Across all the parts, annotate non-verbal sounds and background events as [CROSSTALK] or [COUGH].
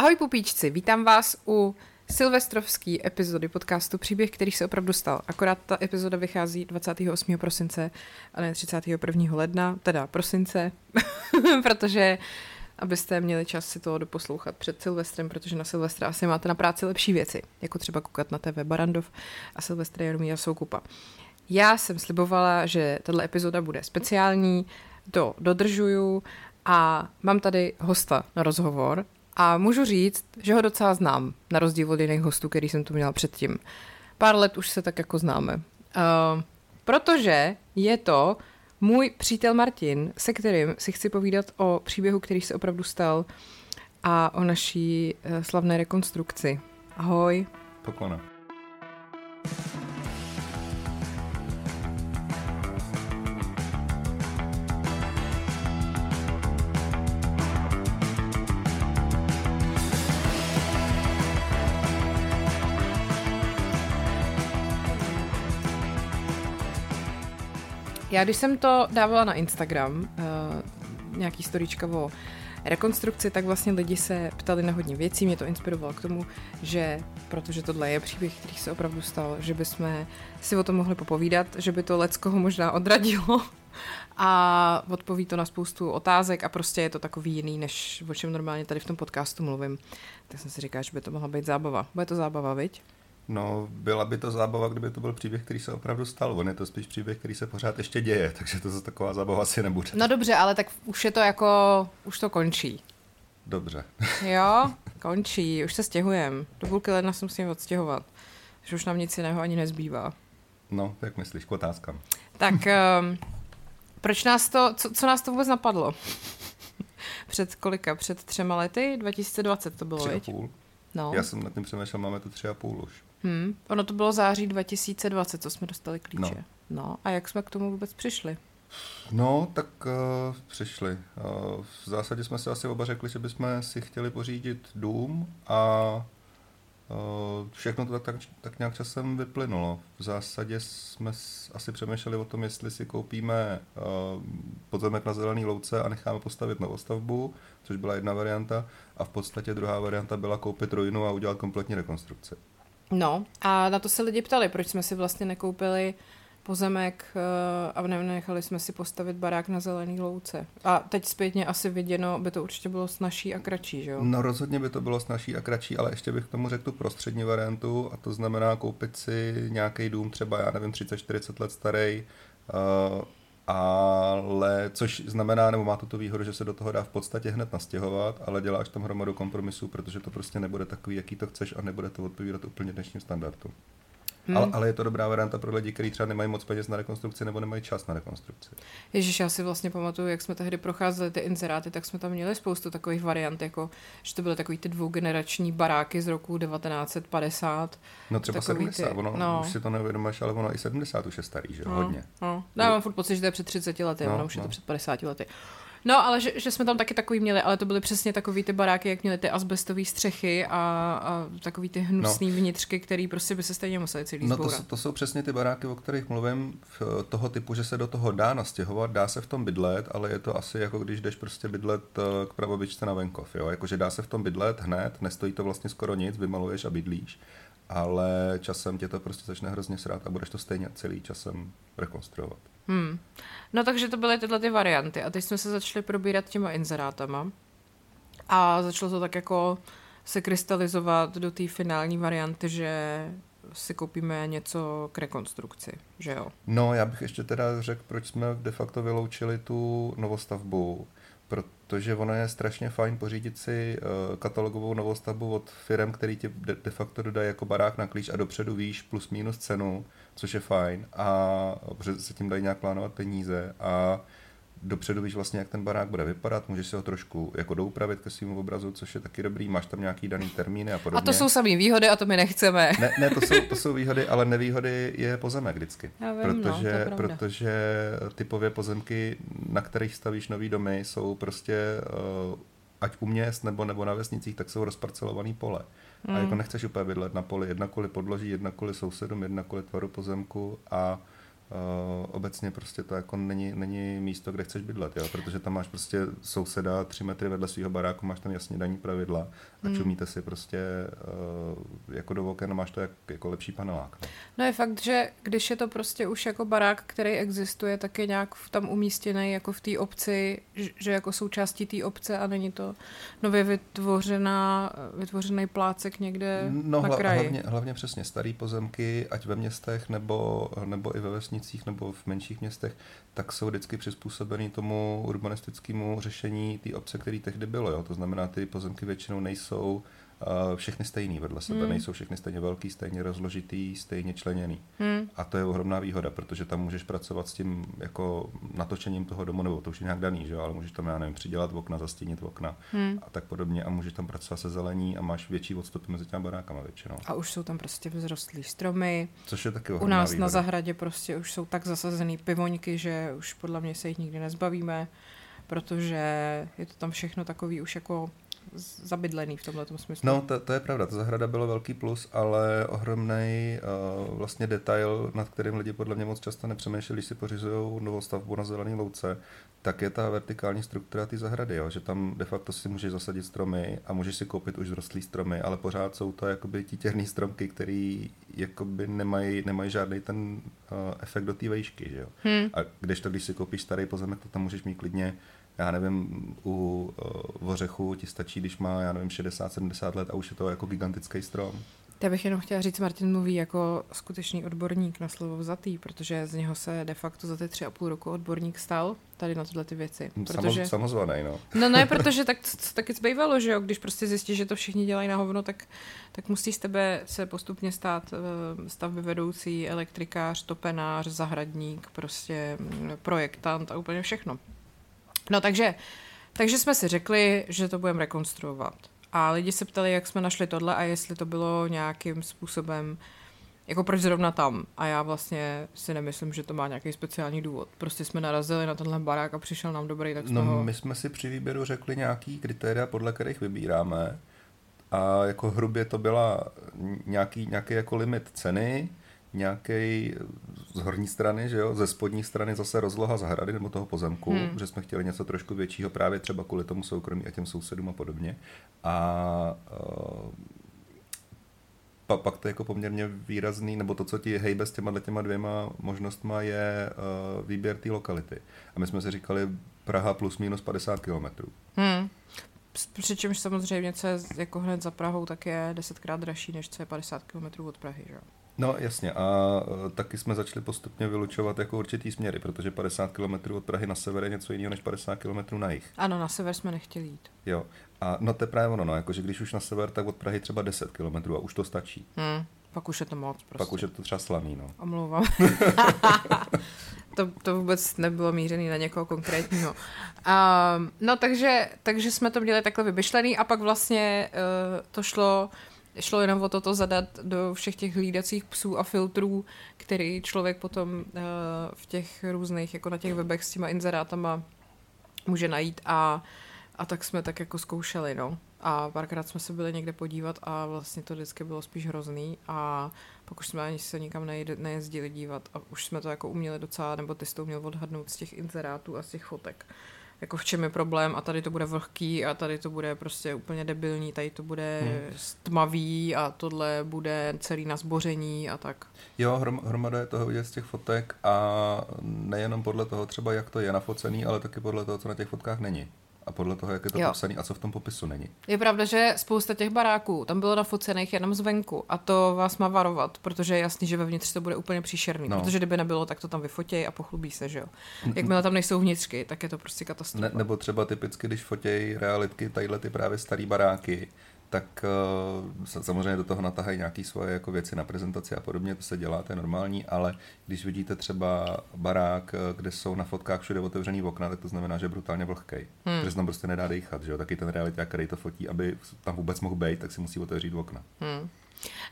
Ahoj pupíčci, vítám vás u silvestrovské epizody podcastu Příběh, který se opravdu stal. Akorát ta epizoda vychází 28. prosince a ne 31. ledna, teda prosince, [LAUGHS] protože abyste měli čas si to doposlouchat před Silvestrem, protože na Silvestra asi máte na práci lepší věci, jako třeba koukat na TV Barandov a Silvestra Jaromíra Soukupa. Já jsem slibovala, že tato epizoda bude speciální, to dodržuju a mám tady hosta na rozhovor a můžu říct, že ho docela znám, na rozdíl od jiných hostů, který jsem tu měla předtím. Pár let už se tak jako známe. Uh, protože je to můj přítel Martin, se kterým si chci povídat o příběhu, který se opravdu stal a o naší uh, slavné rekonstrukci. Ahoj. Poklona. Já když jsem to dávala na Instagram, uh, nějaký storička o rekonstrukci, tak vlastně lidi se ptali na hodně věcí. Mě to inspirovalo k tomu, že protože tohle je příběh, který se opravdu stal, že bychom si o tom mohli popovídat, že by to leckoho možná odradilo a odpoví to na spoustu otázek a prostě je to takový jiný, než o čem normálně tady v tom podcastu mluvím. Tak jsem si říkal, že by to mohla být zábava. Bude to zábava, viď? No, byla by to zábava, kdyby to byl příběh, který se opravdu stal. On je to spíš příběh, který se pořád ještě děje, [LAUGHS] takže to taková zábava asi nebude. No dobře, ale tak už je to jako, už to končí. Dobře. [LAUGHS] Jo, končí, už se stěhujem. Do půlky ledna jsem si odstěhovat, že už nám nic jiného ani nezbývá. No, jak myslíš, k otázkám. Tak, um, proč nás to, co, co nás to vůbec napadlo? [LAUGHS] Před kolika? Před třema lety? 2020 to bylo, Tři a půl. No. Já jsem nad tím přemýšlel, máme tu tři a půl už. Hmm. Ono to bylo září 2020, co jsme dostali klíče. No. no. A jak jsme k tomu vůbec přišli? No, tak uh, přišli. Uh, v zásadě jsme si asi oba řekli, že bychom si chtěli pořídit dům a uh, všechno to tak, tak, tak nějak časem vyplynulo. V zásadě jsme asi přemýšleli o tom, jestli si koupíme uh, pozemek na zelený louce a necháme postavit novostavbu, což byla jedna varianta, a v podstatě druhá varianta byla koupit ruinu a udělat kompletní rekonstrukci. No a na to se lidi ptali, proč jsme si vlastně nekoupili pozemek uh, a nenechali jsme si postavit barák na zelený louce. A teď zpětně asi viděno, by to určitě bylo snažší a kratší, že jo? No rozhodně by to bylo snažší a kratší, ale ještě bych k tomu řekl tu prostřední variantu a to znamená koupit si nějaký dům třeba, já nevím, 30-40 let starý, uh, ale což znamená, nebo má to tu výhodu, že se do toho dá v podstatě hned nastěhovat, ale děláš tam hromadu kompromisů, protože to prostě nebude takový, jaký to chceš a nebude to odpovídat úplně dnešním standardům. Hmm. Ale, ale je to dobrá varianta pro lidi, kteří třeba nemají moc peněz na rekonstrukci nebo nemají čas na rekonstrukci. Ježíš, já si vlastně pamatuju, jak jsme tehdy procházeli ty inzeráty, tak jsme tam měli spoustu takových variant, jako že to byly takový ty dvougenerační baráky z roku 1950. No třeba 70, ty, ono, no. už si to neuvědomuješ, ale ono i 70 už je starý, že no, hodně. No. Já mám furt pocit, že to je před 30 lety, no, ono už no. je to před 50 lety. No, ale že, že jsme tam taky takový měli, ale to byly přesně takový ty baráky, jak měly ty asbestové střechy a, a takový ty hnusný no. vnitřky, který prostě by se stejně museli celý No to, to jsou přesně ty baráky, o kterých mluvím, v toho typu, že se do toho dá nastěhovat, dá se v tom bydlet, ale je to asi jako když jdeš prostě bydlet eh, k pravobičce na venkov, jo? Jakože dá se v tom bydlet hned, nestojí to vlastně skoro nic, vymaluješ a bydlíš ale časem tě to prostě začne hrozně srát a budeš to stejně celý časem rekonstruovat. Hmm. No takže to byly tyhle ty varianty a teď jsme se začali probírat těma inzerátama a začalo to tak jako se krystalizovat do té finální varianty, že si koupíme něco k rekonstrukci, že jo? No, já bych ještě teda řekl, proč jsme de facto vyloučili tu novostavbu, protože ono je strašně fajn pořídit si uh, katalogovou novostavbu od firm, který ti de, facto dodají jako barák na klíč a dopředu víš plus minus cenu, což je fajn a protože se tím dají nějak plánovat peníze a dopředu víš vlastně, jak ten barák bude vypadat, můžeš si ho trošku jako doupravit ke svým obrazu, což je taky dobrý, máš tam nějaký daný termíny a podobně. A to jsou samý výhody a to my nechceme. Ne, ne to, jsou, to jsou výhody, ale nevýhody je pozemek vždycky. Já vím, protože, no, protože typově pozemky, na kterých stavíš nový domy, jsou prostě uh, ať u měst nebo, nebo na vesnicích, tak jsou rozparcelovaný pole. Hmm. A jako nechceš úplně bydlet na poli, jedna kvůli podloží, jedna kvůli sousedům, jedna kvůli tvaru pozemku a obecně prostě to jako není, není místo, kde chceš bydlet, jo? protože tam máš prostě souseda tři metry vedle svého baráku, máš tam jasně daní pravidla a mm. čumíte si prostě uh, jako do oken máš to jak, jako lepší panelák. No. no je fakt, že když je to prostě už jako barák, který existuje, tak je nějak tam umístěný jako v té obci, že jako součástí té obce a není to nově vytvořená, vytvořený plácek někde no, na kraji. Hlavně, hlavně přesně starý pozemky, ať ve městech nebo, nebo i ve vesnicích nebo v menších městech, tak jsou vždycky přizpůsobený tomu urbanistickému řešení té obce, který tehdy bylo. Jo? To znamená, ty pozemky většinou nejsou všechny stejný vedle sebe, hmm. nejsou všechny stejně velký, stejně rozložitý, stejně členěný. Hmm. A to je ohromná výhoda, protože tam můžeš pracovat s tím jako natočením toho domu, nebo to už je nějak daný, že ale můžeš tam, já nevím, přidělat okna, zastínit okna hmm. a tak podobně a můžeš tam pracovat se zelení a máš větší odstupy mezi těmi barákama většinou. A už jsou tam prostě vzrostlý stromy. Což je taky U nás výhoda. na zahradě prostě už jsou tak zasazený pivoňky, že už podle mě se jich nikdy nezbavíme protože je to tam všechno takový už jako zabydlený v tomhle smyslu. No, to, to je pravda, ta zahrada bylo velký plus, ale ohromný uh, vlastně detail, nad kterým lidi podle mě moc často nepřemýšleli, když si pořizují novou stavbu na zelený louce, tak je ta vertikální struktura té zahrady, jo? že tam de facto si můžeš zasadit stromy a můžeš si koupit už zrostlý stromy, ale pořád jsou to jakoby títěrný stromky, který jakoby nemají, nemají žádný ten uh, efekt do té vejšky. Že jo? Hmm. A když to, když si koupíš starý pozemek, to tam můžeš mít klidně já nevím, u uh, ořechu ti stačí, když má, já nevím, 60-70 let a už je to jako gigantický strom. Já bych jenom chtěla říct, Martin mluví jako skutečný odborník na slovo vzatý, protože z něho se de facto za ty tři a půl roku odborník stal tady na tyhle ty věci. Protože... Samozvaný, no. No ne, [LAUGHS] protože tak, taky zbývalo, že jo, když prostě zjistíš, že to všichni dělají na hovno, tak, tak musí z tebe se postupně stát uh, stavby vedoucí, elektrikář, topenář, zahradník, prostě mm, projektant a úplně všechno. No takže, takže jsme si řekli, že to budeme rekonstruovat. A lidi se ptali, jak jsme našli tohle a jestli to bylo nějakým způsobem, jako proč zrovna tam. A já vlastně si nemyslím, že to má nějaký speciální důvod. Prostě jsme narazili na tenhle barák a přišel nám dobrý, tak No, toho... my jsme si při výběru řekli nějaký kritéria, podle kterých vybíráme. A jako hrubě to byla nějaký, nějaký jako limit ceny, nějaký z horní strany, že jo, ze spodní strany zase rozloha zahrady nebo toho pozemku, hmm. že jsme chtěli něco trošku většího právě třeba kvůli tomu soukromí a těm sousedům a podobně. A uh, pa, pak to je jako poměrně výrazný, nebo to, co ti hejbe s těma těma dvěma možnostma, je uh, výběr té lokality. A my jsme si říkali Praha plus minus 50 kilometrů. Hmm. Přičemž samozřejmě, co je jako hned za Prahou, tak je desetkrát dražší, než co je 50 km od Prahy. Že? No jasně a e, taky jsme začali postupně vylučovat jako určitý směry, protože 50 km od Prahy na sever je něco jiného než 50 km na jih. Ano, na sever jsme nechtěli jít. Jo, a no to je právě ono, no, jakože když už na sever, tak od Prahy třeba 10 km a už to stačí. Hmm, pak už je to moc prostě. Pak už je to třeba slaný, no. Omlouvám. [LAUGHS] to, to vůbec nebylo mířený na někoho konkrétního. Uh, no takže, takže jsme to měli takhle vymyšlený a pak vlastně uh, to šlo šlo jenom o toto zadat do všech těch hlídacích psů a filtrů, který člověk potom uh, v těch různých, jako na těch webech s těma inzerátama může najít a, a tak jsme tak jako zkoušeli, no. A párkrát jsme se byli někde podívat a vlastně to vždycky bylo spíš hrozný a pak už jsme ani se nikam nejezdili dívat a už jsme to jako uměli docela, nebo ty jsi to uměl odhadnout z těch inzerátů a z těch fotek jako v čem je problém a tady to bude vlhký a tady to bude prostě úplně debilní, tady to bude hmm. tmavý a tohle bude celý na zboření a tak. Jo, hrom, hromada je toho vidět z těch fotek a nejenom podle toho třeba, jak to je nafocený, ale taky podle toho, co na těch fotkách není a podle toho, jak je to jo. popsaný a co v tom popisu není. Je pravda, že spousta těch baráků tam bylo nafocených jenom zvenku a to vás má varovat, protože je jasný, že vevnitř to bude úplně příšerný, no. protože kdyby nebylo, tak to tam vyfotějí a pochlubí se, že jo. Jakmile tam nejsou vnitřky, tak je to prostě katastrofa. Ne, nebo třeba typicky, když fotějí realitky, tadyhle ty právě starý baráky, tak uh, samozřejmě do toho natahají nějaké svoje jako věci na prezentaci a podobně, to se dělá, to je normální, ale když vidíte třeba barák, eh, kde jsou na fotkách všude otevřený okna, tak to znamená, že je brutálně vlhký. Hmm. Protože tam prostě nedá dýchat, že jo? Taky ten realiták, který to fotí, aby tam vůbec mohl být, tak si musí otevřít okna. Hmm.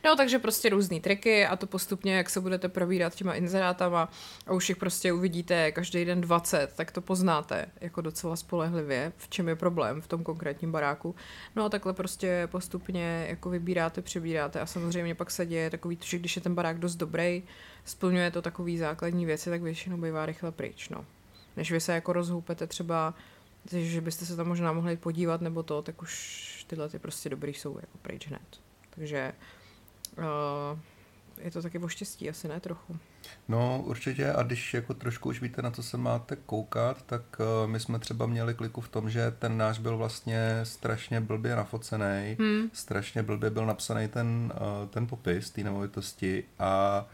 No, takže prostě různé triky a to postupně, jak se budete probírat těma inzerátama a už jich prostě uvidíte každý den 20, tak to poznáte jako docela spolehlivě, v čem je problém v tom konkrétním baráku. No a takhle prostě postupně jako vybíráte, přebíráte a samozřejmě pak se děje takový, že když je ten barák dost dobrý, splňuje to takový základní věci, tak většinou bývá rychle pryč, no. Než vy se jako rozhoupete třeba že byste se tam možná mohli podívat nebo to, tak už tyhle ty prostě dobrý jsou jako pryč hned. Takže uh, je to taky o štěstí, asi ne trochu. No určitě a když jako trošku už víte, na co se máte koukat, tak uh, my jsme třeba měli kliku v tom, že ten náš byl vlastně strašně blbě nafocený, hmm. strašně blbě byl napsaný ten, uh, ten popis té nemovitosti a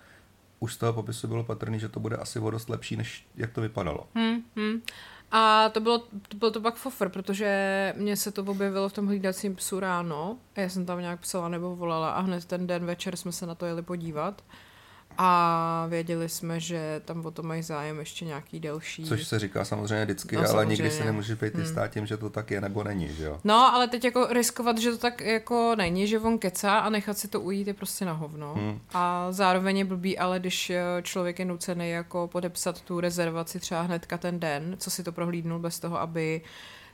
už z toho popisu bylo patrný, že to bude asi o dost lepší, než jak to vypadalo. Hmm, hmm. A to bylo, to bylo to pak fofr, protože mně se to objevilo v tom hlídacím psu ráno. Já jsem tam nějak psala nebo volala a hned ten den večer jsme se na to jeli podívat. A věděli jsme, že tam o to mají zájem ještě nějaký delší. Což se říká samozřejmě vždycky, no, ale samozřejmě. nikdy se nemůže být jistá hmm. tím, že to tak je nebo není, že jo? No, ale teď jako riskovat, že to tak jako není, že on kecá a nechat si to ujít je prostě na hovno. Hmm. A zároveň je blbý, ale když eh, člověk je nucený jako podepsat tu rezervaci třeba hnedka ten den, co si to prohlídnul bez toho, aby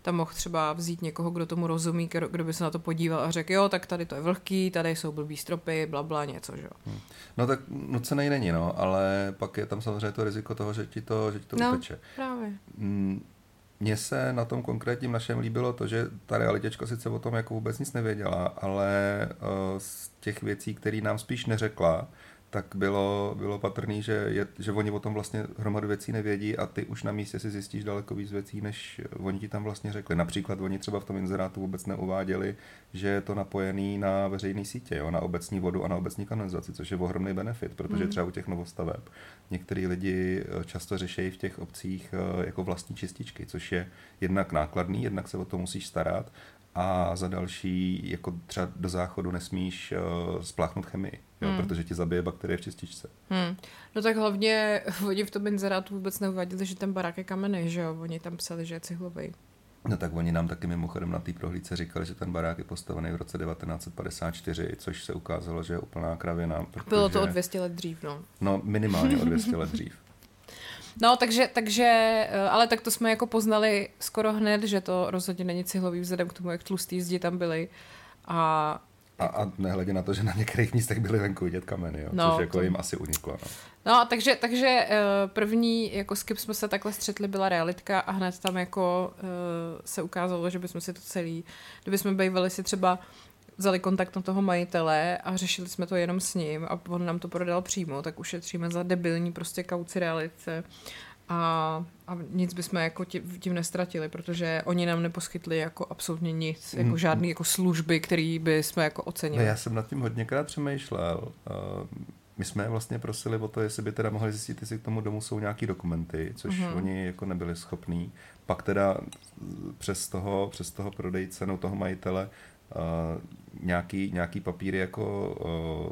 tam mohl třeba vzít někoho, kdo tomu rozumí, kdo by se na to podíval a řekl, jo, tak tady to je vlhký, tady jsou blbý stropy, bla, bla něco, že jo. Hmm. No tak nucený není, no, ale pak je tam samozřejmě to riziko toho, že ti to, že ti to no, uteče. právě. Hmm. Mně se na tom konkrétním našem líbilo to, že ta realitěčka sice o tom jako vůbec nic nevěděla, ale uh, z těch věcí, které nám spíš neřekla, tak bylo, bylo patrný, že, je, že oni o tom vlastně hromadu věcí nevědí a ty už na místě si zjistíš daleko víc věcí, než oni ti tam vlastně řekli. Například oni třeba v tom inzerátu vůbec neuváděli, že je to napojený na veřejné sítě, jo, na obecní vodu a na obecní kanalizaci, což je ohromný benefit, protože mm. třeba u těch novostaveb některý lidi eh, často řeší v těch obcích eh, jako vlastní čističky, což je jednak nákladný, jednak se o to musíš starat a za další, jako třeba do záchodu nesmíš uh, spláchnout chemii, jo, hmm. protože ti zabije bakterie v čističce. Hmm. No tak hlavně [LAUGHS] oni v tom inzerátu vůbec neuváděli, že ten barák je kamenný, že jo? Oni tam psali, že je cihlový. No tak oni nám taky mimochodem na té prohlídce říkali, že ten barák je postavený v roce 1954, což se ukázalo, že je úplná kravina. Protože... Bylo to o 200 let dřív, no. No minimálně o 200 let [LAUGHS] dřív. No, takže, takže, eh, ale tak to jsme jako poznali skoro hned, že to rozhodně není cihlový vzhledem k tomu, jak tlustý zdi tam byly. A a, a nehledě na to, že na některých místech byly venku vidět kameny, jo, no, což jako to... jim asi uniklo. No, no takže, takže eh, první, jako s kým jsme se takhle střetli, byla realitka a hned tam jako uh, se ukázalo, že bychom si to celý, kdybychom bývali si třeba vzali kontakt na toho majitele a řešili jsme to jenom s ním a on nám to prodal přímo, tak ušetříme za debilní prostě kauci realice a, a nic bychom jako tím, tím nestratili, protože oni nám neposkytli jako absolutně nic, jako mm. žádný jako služby, který by jsme jako ocenili. No, já jsem nad tím hodněkrát přemýšlel. My jsme vlastně prosili o to, jestli by teda mohli zjistit, jestli k tomu domu jsou nějaký dokumenty, což mm. oni jako nebyli schopní. Pak teda přes toho, přes toho prodejce, no toho majitele, nějaký, nějaký papíry jako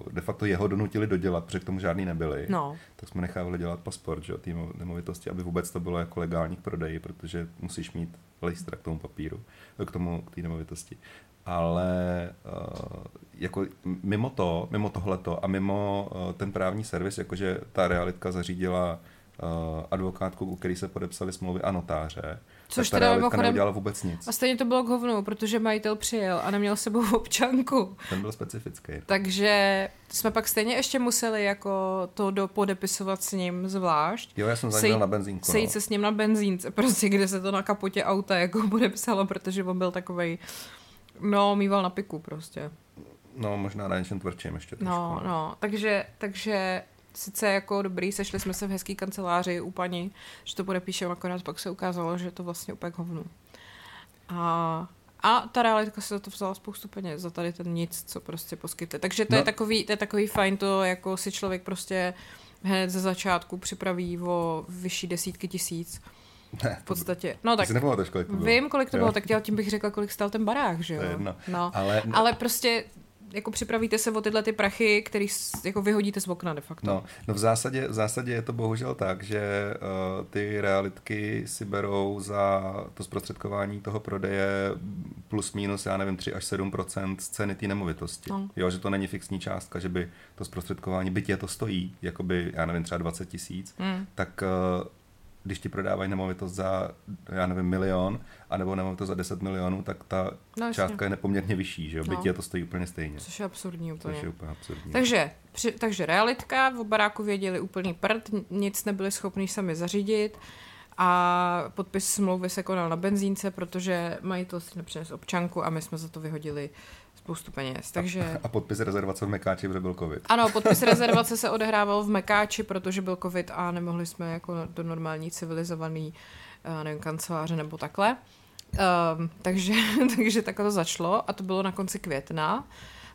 uh, de facto jeho donutili dodělat, protože k tomu žádný nebyly. No. Tak jsme nechávali dělat pasport, že, té nemovitosti, aby vůbec to bylo jako legální k prodeji, protože musíš mít listra k tomu papíru, k tomu, k té nemovitosti. Ale uh, jako mimo to, mimo tohleto a mimo uh, ten právní servis, jakože ta realitka zařídila uh, advokátku, u který se podepsali smlouvy a notáře, Což teda mimochodem... neudělala vůbec nic. A stejně to bylo k hovnu, protože majitel přijel a neměl sebou [LAUGHS] občanku. Ten byl specifický. Takže jsme pak stejně ještě museli jako to do podepisovat s ním zvlášť. Jo, já jsem za na benzínku. Sejít no. se s ním na benzínce, prostě kde se to na kapotě auta jako [LAUGHS] podepsalo, protože on byl takovej, no, mýval na piku prostě. No, možná na něčem tvrdším ještě trošku. No, no, no, takže, takže sice jako dobrý, sešli jsme se v hezký kanceláři u paní, že to podepíšeme, akorát pak se ukázalo, že to vlastně úplně hovnu. A, a ta realitka se za to vzala spoustu peněz, za tady ten nic, co prostě poskytne. Takže to, no. je takový, to je takový fajn, to jako si člověk prostě hned ze začátku připraví o vyšší desítky tisíc. Ne, v podstatě. No tak. kolik to bylo. Vím, kolik to jo. bylo, tak já tím bych řekla, kolik stál ten barák, že jo? To je jedno. No. Ale, ale prostě jako připravíte se o tyhle ty prachy, který jako vyhodíte z okna de facto. No, no v, zásadě, v zásadě je to bohužel tak, že uh, ty realitky si berou za to zprostředkování toho prodeje plus minus, já nevím, 3 až 7 z ceny té nemovitosti. No. Jo, že to není fixní částka, že by to zprostředkování, byť je to stojí, jakoby, já nevím, třeba 20 tisíc, mm. tak uh, když ti prodávají nemovitost za, já nevím, milion, anebo nemovitost za 10 milionů, tak ta no, částka je nepoměrně vyšší, že jo? No. je to stojí úplně stejně. Což je absurdní úplně. Což je úplně absurdní. Takže, při, takže realitka, v baráku věděli úplný prd, nic nebyli schopni sami zařídit a podpis smlouvy se konal na benzínce, protože mají to si nepřines občanku a my jsme za to vyhodili spoustu peněz. Takže... [LAUGHS] A, podpis rezervace v Mekáči, protože byl covid. Ano, podpis [LAUGHS] rezervace se odehrával v Mekáči, protože byl covid a nemohli jsme jako do normální civilizovaný eh, nevím, kanceláře nebo takhle. Um, takže, [LAUGHS] takže takhle to začalo a to bylo na konci května.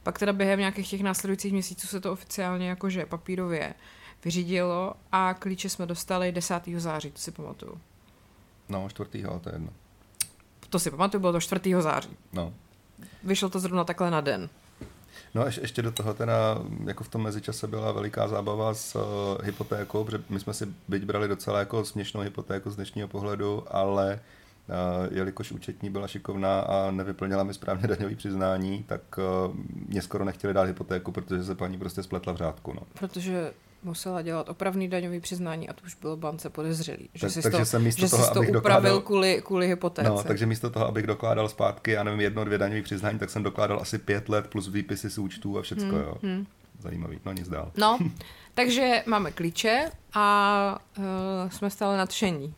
Pak teda během nějakých těch následujících měsíců se to oficiálně jakože papírově vyřídilo a klíče jsme dostali 10. září, to si pamatuju. No, 4. to je jedno. To si pamatuju, bylo to 4. září. No vyšlo to zrovna takhle na den. No a ještě do toho teda, jako v tom mezičase byla veliká zábava s uh, hypotékou, protože my jsme si byť brali docela jako směšnou hypotéku z dnešního pohledu, ale uh, jelikož účetní byla šikovná a nevyplnila mi správně daňový přiznání, tak uh, mě skoro nechtěli dát hypotéku, protože se paní prostě spletla v řádku. No. Protože musela dělat opravný daňový přiznání a to už bylo bance podezřelý. Že tak, jsi takže to, jsem místo že toho, to upravil dokládal, kvůli, kvůli hypotéce. No, takže místo toho, abych dokládal zpátky, já nevím, jedno, dvě daňové přiznání, tak jsem dokládal asi pět let plus výpisy z účtů a všecko, hmm, jo. Hmm. Zajímavý, no nic dál. No, [LAUGHS] takže máme klíče a uh, jsme stále nadšení.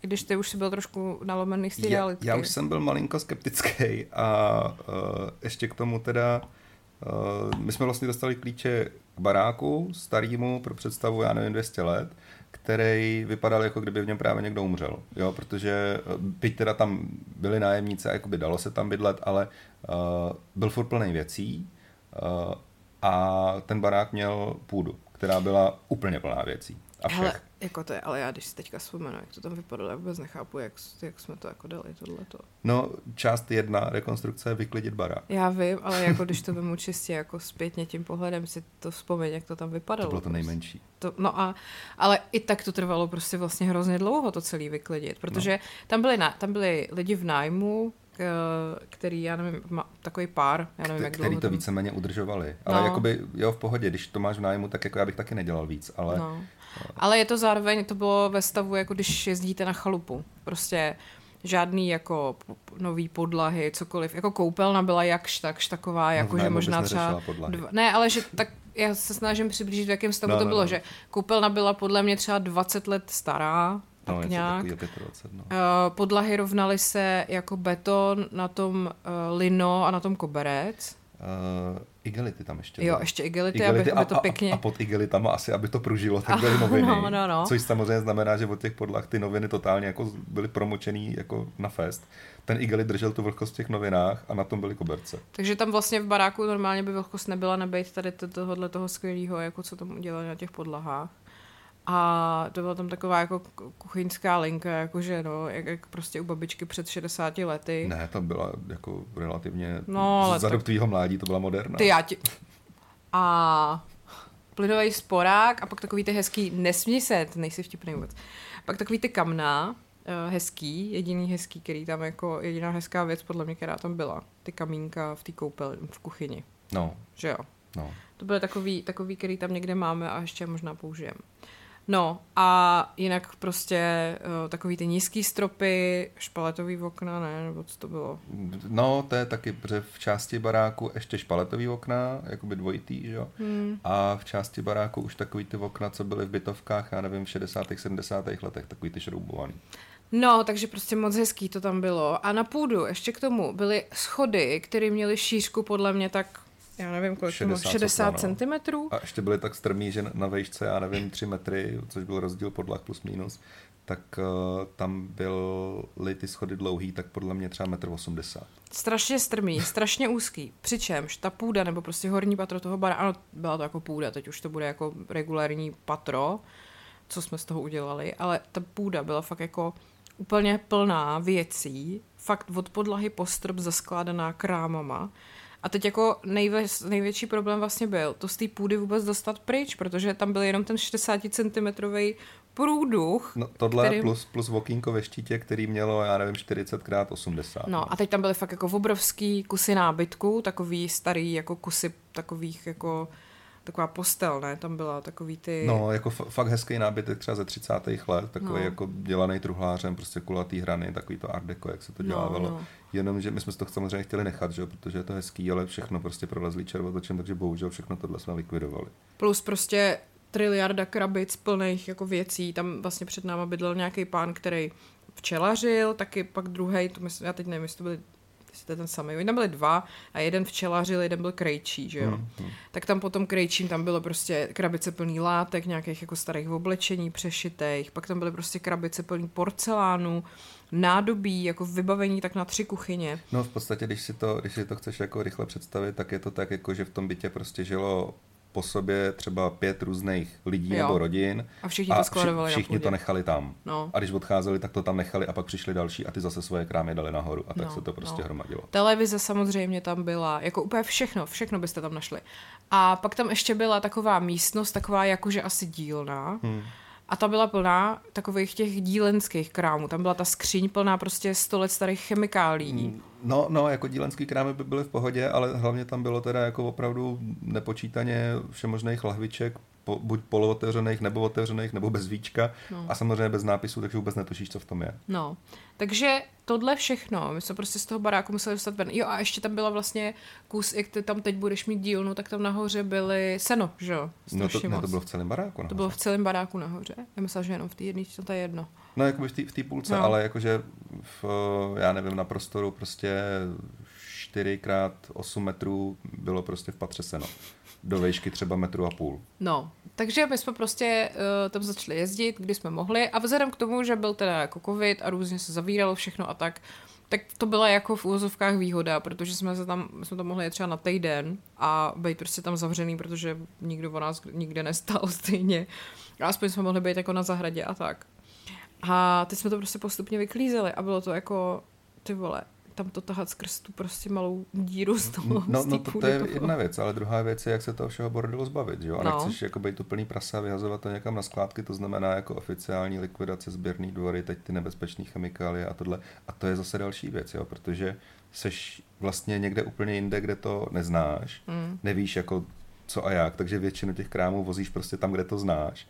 Když ty už si byl trošku nalomený z té realitky. Já už jsem byl malinko skeptický a uh, ještě k tomu teda uh, my jsme vlastně dostali klíče k baráku starýmu pro představu, já nevím, 200 let, který vypadal jako kdyby v něm právě někdo umřel, jo, protože eh, byť teda tam byli nájemníci a jakoby dalo se tam bydlet, ale uh, byl furt plný věcí uh, a ten barák měl půdu, která byla úplně plná věcí. A všech. Hele, jako to je, ale já když si teďka vzpomenu, jak to tam vypadalo, já vůbec nechápu, jak, jak jsme to jako dali, tohleto. No, část jedna rekonstrukce je vyklidit barák. Já vím, ale jako když to vemu čistě jako zpětně tím pohledem si to vzpomeň, jak to tam vypadalo. To bylo to nejmenší. To, no a, ale i tak to trvalo prostě vlastně hrozně dlouho to celý vyklidit, protože no. tam, byli na, tam byli lidi v nájmu, který, já nevím, má takový pár, já nevím, jak Který to tam... víceméně udržovali. Ale no. jakoby, jo, v pohodě, když to máš v nájmu, tak jako já bych taky nedělal víc, ale... No. Ale je to zároveň, to bylo ve stavu, jako když jezdíte na chalupu. Prostě žádný jako nový podlahy, cokoliv. Jako koupelna byla jakž takž taková, no, jako no, že možná třeba... Dva, ne, ale že tak já se snažím přiblížit, v jakém stavu no, to no, bylo, no. že koupelna byla podle mě třeba 20 let stará, tak no, nějak. 25, no. Podlahy rovnaly se jako beton na tom uh, lino a na tom koberec. Uh, igelity tam ještě. Jo, ještě igelity, igelity aby, aby to pěkně... A, a pod igelitama asi, aby to pružilo, tak byly [LAUGHS] noviny. No, no, no. Což samozřejmě znamená, že od těch podlah ty noviny totálně jako byly promočený jako na fest. Ten igelit držel tu vlhkost v těch novinách a na tom byly koberce. Takže tam vlastně v baráku normálně by vlhkost nebyla nebejt tady tohohle toho skvělého, jako co tam udělali na těch podlahách. A to byla tam taková jako kuchyňská linka, jakože no, jak, jak prostě u babičky před 60 lety. Ne, to byla jako relativně, no, za dob tvýho mládí to byla moderna. Ty já ti... A plynový sporák a pak takový ty hezký, nesmí se, nejsi vtipný vůbec. Pak takový ty kamna, eh, hezký, jediný hezký, který tam jako, jediná hezká věc podle mě, která tam byla. Ty kamínka v té koupel, v kuchyni. No. Že jo? No. To byly takový, takový, který tam někde máme a ještě možná použijeme. No a jinak prostě uh, takový ty nízký stropy, špaletový okna, ne, nebo co to bylo? No, to je taky, protože v části baráku ještě špaletový okna, jakoby dvojitý, že jo? Hmm. A v části baráku už takový ty okna, co byly v bytovkách, já nevím, v 60. 70. letech, takový ty šroubovaný. No, takže prostě moc hezký to tam bylo. A na půdu ještě k tomu byly schody, které měly šířku podle mě tak já nevím, kolik 60, 60 cm. A ještě byly tak strmý, že na vejšce, já nevím, 3 metry, což byl rozdíl podlah plus minus, tak uh, tam byly ty schody dlouhý, tak podle mě třeba 1,80 m. Strašně strmý, strašně úzký. Přičemž ta půda, nebo prostě horní patro toho bara, ano, byla to jako půda, teď už to bude jako regulární patro, co jsme z toho udělali, ale ta půda byla fakt jako úplně plná věcí, fakt od podlahy po strop zaskládaná krámama A teď jako nejvě, největší problém vlastně byl to z té půdy vůbec dostat pryč, protože tam byl jenom ten 60 cm průduch. No tohle který... plus, plus vokínko ve štítě, který mělo, já nevím, 40 x 80. No a teď tam byly fakt jako obrovský kusy nábytku, takový starý jako kusy takových jako taková postel, ne? Tam byla takový ty... No, jako f- fakt hezký nábytek třeba ze 30. let, takový no. jako dělaný truhlářem, prostě kulatý hrany, takový to art deco, jak se to no, dělávalo. No, no. Jenom, že my jsme to samozřejmě chtěli nechat, že? protože je to hezký, ale všechno prostě prolezlý červotočem, takže bohužel všechno tohle jsme likvidovali. Plus prostě triliarda krabic plných jako věcí. Tam vlastně před náma bydlel nějaký pán, který včelařil, taky pak druhý, to myslím, já teď nevím, jestli to byly jestli to je ten samý. Oni tam byli dva a jeden včelařil, jeden byl krejčí, že jo. Hmm, hmm. Tak tam potom krejčím tam bylo prostě krabice plný látek, nějakých jako starých oblečení přešitých, pak tam byly prostě krabice plný porcelánu, nádobí, jako vybavení tak na tři kuchyně. No v podstatě, když si to, když si to chceš jako rychle představit, tak je to tak, jako že v tom bytě prostě žilo po sobě třeba pět různých lidí jo. nebo rodin. A všichni to skladovali vši, Všichni to nechali tam. No. A když odcházeli, tak to tam nechali a pak přišli další a ty zase svoje krámy dali nahoru a tak no, se to prostě no. hromadilo. Televize samozřejmě tam byla, jako úplně všechno, všechno byste tam našli. A pak tam ještě byla taková místnost, taková jakože asi dílna. Hmm a ta byla plná takových těch dílenských krámů. Tam byla ta skříň plná prostě 100 let starých chemikálí. No, no, jako dílenský krámy by byly v pohodě, ale hlavně tam bylo teda jako opravdu nepočítaně všemožných lahviček, po, buď polootevřených, nebo otevřených, nebo bez víčka no. a samozřejmě bez nápisu, takže vůbec netušíš, co v tom je. No, takže tohle všechno, my jsme prostě z toho baráku museli dostat ven. Jo a ještě tam byla vlastně kus, jak ty tam teď budeš mít dílnu, tak tam nahoře byly seno, že jo? No to, no to bylo v celém baráku nahoře. To bylo v celém baráku nahoře. Já myslím, že jenom v té jedné, to je jedno. No, jako v té půlce, no. ale jakože v, já nevím, na prostoru prostě 4 x 8 metrů bylo prostě v patře seno do výšky třeba metru a půl. No, takže my jsme prostě uh, tam začali jezdit, kdy jsme mohli a vzhledem k tomu, že byl teda jako covid a různě se zavíralo všechno a tak, tak to byla jako v úvozovkách výhoda, protože jsme se tam, jsme tam mohli jet třeba na týden a být prostě tam zavřený, protože nikdo o nás nikde nestal [LAUGHS] stejně. A aspoň jsme mohli být jako na zahradě a tak. A teď jsme to prostě postupně vyklízeli a bylo to jako, ty vole, tam to tahat skrz tu prostě malou díru z toho. No, no to, to je jedna věc, ale druhá věc je, jak se toho všeho bordelu zbavit, jo? A no. nechceš jako být úplný prasa a vyhazovat to někam na skládky, to znamená jako oficiální likvidace sběrných dvory, teď ty nebezpečné chemikálie a tohle. A to je zase další věc, jo? protože seš vlastně někde úplně jinde, kde to neznáš, mm. nevíš jako co a jak, takže většinu těch krámů vozíš prostě tam, kde to znáš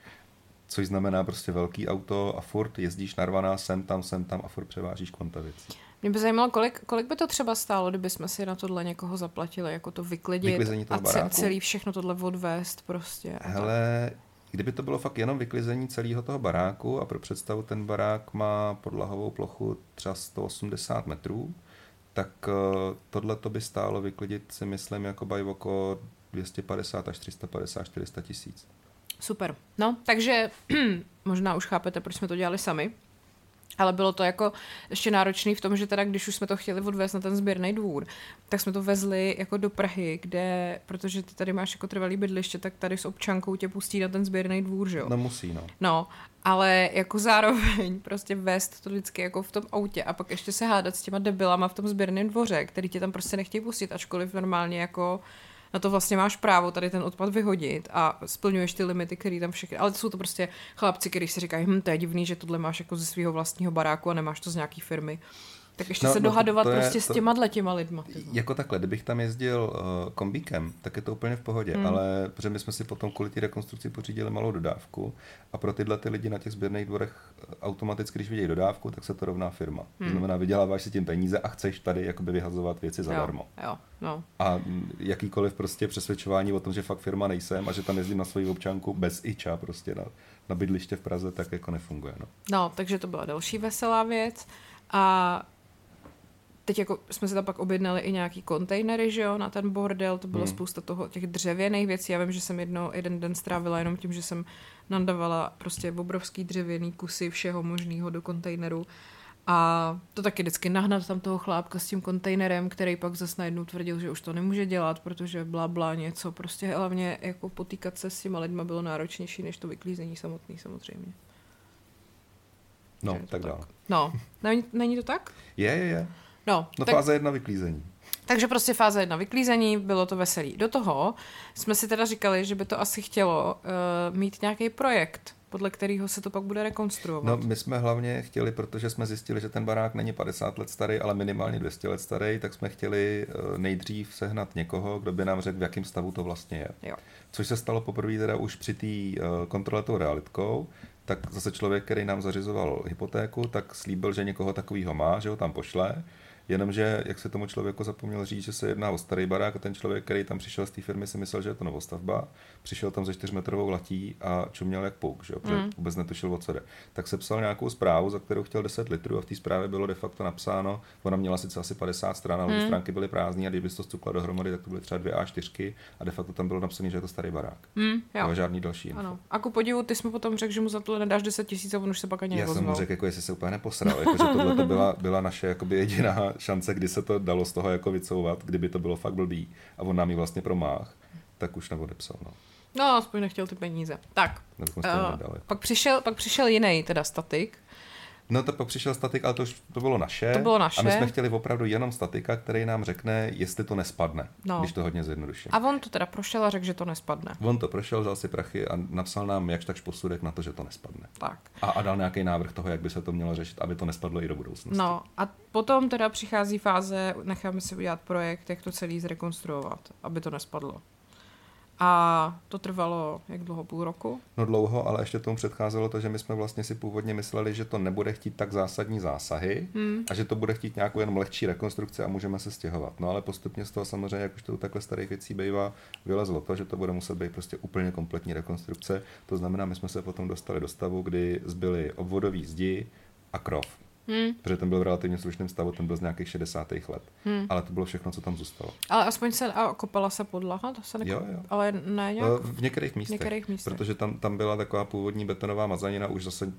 což znamená prostě velký auto a furt jezdíš narvaná sem tam, sem tam a furt převážíš kvanta věcí. Mě by zajímalo, kolik, kolik by to třeba stálo, kdyby jsme si na tohle někoho zaplatili, jako to vyklidit a baráku? celý všechno tohle odvést prostě. Hele, kdyby to bylo fakt jenom vyklizení celého toho baráku a pro představu ten barák má podlahovou plochu třeba 180 metrů, tak uh, tohle to by stálo vyklidit si myslím jako bajvoko 250 až 350, 400 tisíc. Super. No, takže [CLEARS THROAT] možná už chápete, proč jsme to dělali sami. Ale bylo to jako ještě náročné v tom, že teda když už jsme to chtěli odvést na ten sběrný dvůr, tak jsme to vezli jako do Prahy, kde, protože ty tady máš jako trvalý bydliště, tak tady s občankou tě pustí na ten sběrný dvůr, že jo? No musí, no. No, ale jako zároveň prostě vést to vždycky jako v tom autě a pak ještě se hádat s těma debilama v tom sběrném dvoře, který tě tam prostě nechtějí pustit, ačkoliv normálně jako na to vlastně máš právo tady ten odpad vyhodit a splňuješ ty limity, které tam všechny. Ale jsou to prostě chlapci, kteří si říkají, hm, to je divný, že tohle máš jako ze svého vlastního baráku a nemáš to z nějaký firmy. Tak ještě no, se no, dohadovat je, prostě to, s těma těma lidma. Tyma. Jako takhle, kdybych tam jezdil uh, kombíkem, tak je to úplně v pohodě, hmm. ale protože my jsme si potom kvůli té rekonstrukci pořídili malou dodávku a pro tyhle ty lidi na těch sběrných dvorech eh, automaticky, když vidějí dodávku, tak se to rovná firma. Hmm. To znamená, vyděláváš si tím peníze a chceš tady jakoby vyhazovat věci zadarmo. Jo, jo, no. A jakýkoliv prostě přesvědčování o tom, že fakt firma nejsem a že tam jezdím na svoji občanku bez iča prostě na, na bydliště v Praze, tak jako nefunguje. No. no, takže to byla další veselá věc. A teď jako jsme si tam pak objednali i nějaký kontejnery, že jo, na ten bordel, to bylo hmm. spousta toho, těch dřevěných věcí, já vím, že jsem jedno, jeden den strávila jenom tím, že jsem nandavala prostě obrovský dřevěný kusy všeho možného do kontejneru a to taky vždycky nahnat tam toho chlápka s tím kontejnerem, který pak zase najednou tvrdil, že už to nemůže dělat, protože bla bla něco, prostě hlavně jako potýkat se s těma lidma bylo náročnější, než to vyklízení samotný samozřejmě. No, tak, tak dál. No, není, není to tak? Je, je, je. No, no tak, fáze jedna vyklízení. Takže prostě fáze jedna vyklízení, bylo to veselý. Do toho jsme si teda říkali, že by to asi chtělo uh, mít nějaký projekt, podle kterého se to pak bude rekonstruovat. No, my jsme hlavně chtěli, protože jsme zjistili, že ten barák není 50 let starý, ale minimálně 200 let starý, tak jsme chtěli uh, nejdřív sehnat někoho, kdo by nám řekl, v jakém stavu to vlastně je. Jo. Což se stalo poprvé teda už při té uh, kontrole tou realitkou, tak zase člověk, který nám zařizoval hypotéku, tak slíbil, že někoho takového má, že ho tam pošle Jenomže, jak se tomu člověku zapomněl říct, že se jedná o starý barák a ten člověk, který tam přišel z té firmy, si myslel, že je to novostavba, přišel tam ze čtyřmetrovou latí a čuměl jak pouk, že? protože mm. vůbec netušil, o co jde. Tak se psal nějakou zprávu, za kterou chtěl 10 litrů a v té zprávě bylo de facto napsáno, ona měla sice asi 50 stran, ale mm. stránky byly prázdné a kdyby to stukla dohromady, tak to byly třeba dvě A4 a de facto tam bylo napsané, že je to starý barák. Mm, jo. Ale žádný další info. Ano. A ku podivu, ty jsme potom řekl, že mu za to nedáš 10 tisíc a on už se pak ani Já jsem mu řekl, jako jestli se úplně neposral, jako, že tohle to byla, byla naše jakoby, jediná šance, kdy se to dalo z toho jako vycouvat, kdyby to bylo fakt blbý a on nám ji vlastně promáh, tak už neodepsal. No. No, aspoň nechtěl ty peníze. Tak, uh, pak, přišel, pak přišel jiný teda statik, No to pak přišel statik, ale to už to bylo naše. To bylo naše. A my jsme chtěli opravdu jenom statika, který nám řekne, jestli to nespadne, no. když to hodně zjednoduším. A on to teda prošel a řekl, že to nespadne. On to prošel, vzal si prachy a napsal nám jakž takž posudek na to, že to nespadne. Tak. A, a dal nějaký návrh toho, jak by se to mělo řešit, aby to nespadlo i do budoucnosti. No a potom teda přichází fáze, necháme si udělat projekt, jak to celý zrekonstruovat, aby to nespadlo. A to trvalo jak dlouho, půl roku? No dlouho, ale ještě tomu předcházelo to, že my jsme vlastně si původně mysleli, že to nebude chtít tak zásadní zásahy hmm. a že to bude chtít nějakou jenom lehčí rekonstrukci a můžeme se stěhovat. No ale postupně z toho samozřejmě, jak už to u takhle starých věcí bývá, vylezlo to, že to bude muset být prostě úplně kompletní rekonstrukce. To znamená, my jsme se potom dostali do stavu, kdy zbyly obvodové zdi a krov. Hmm. Protože ten byl v relativně slušném stavu, ten byl z nějakých 60. let. Hmm. Ale to bylo všechno, co tam zůstalo. Ale aspoň se a kopala se podlaha, to se nekop... jo, jo. Ale ne nějak... V některých místech. některých místech. Protože tam, tam byla taková původní betonová mazanina už zase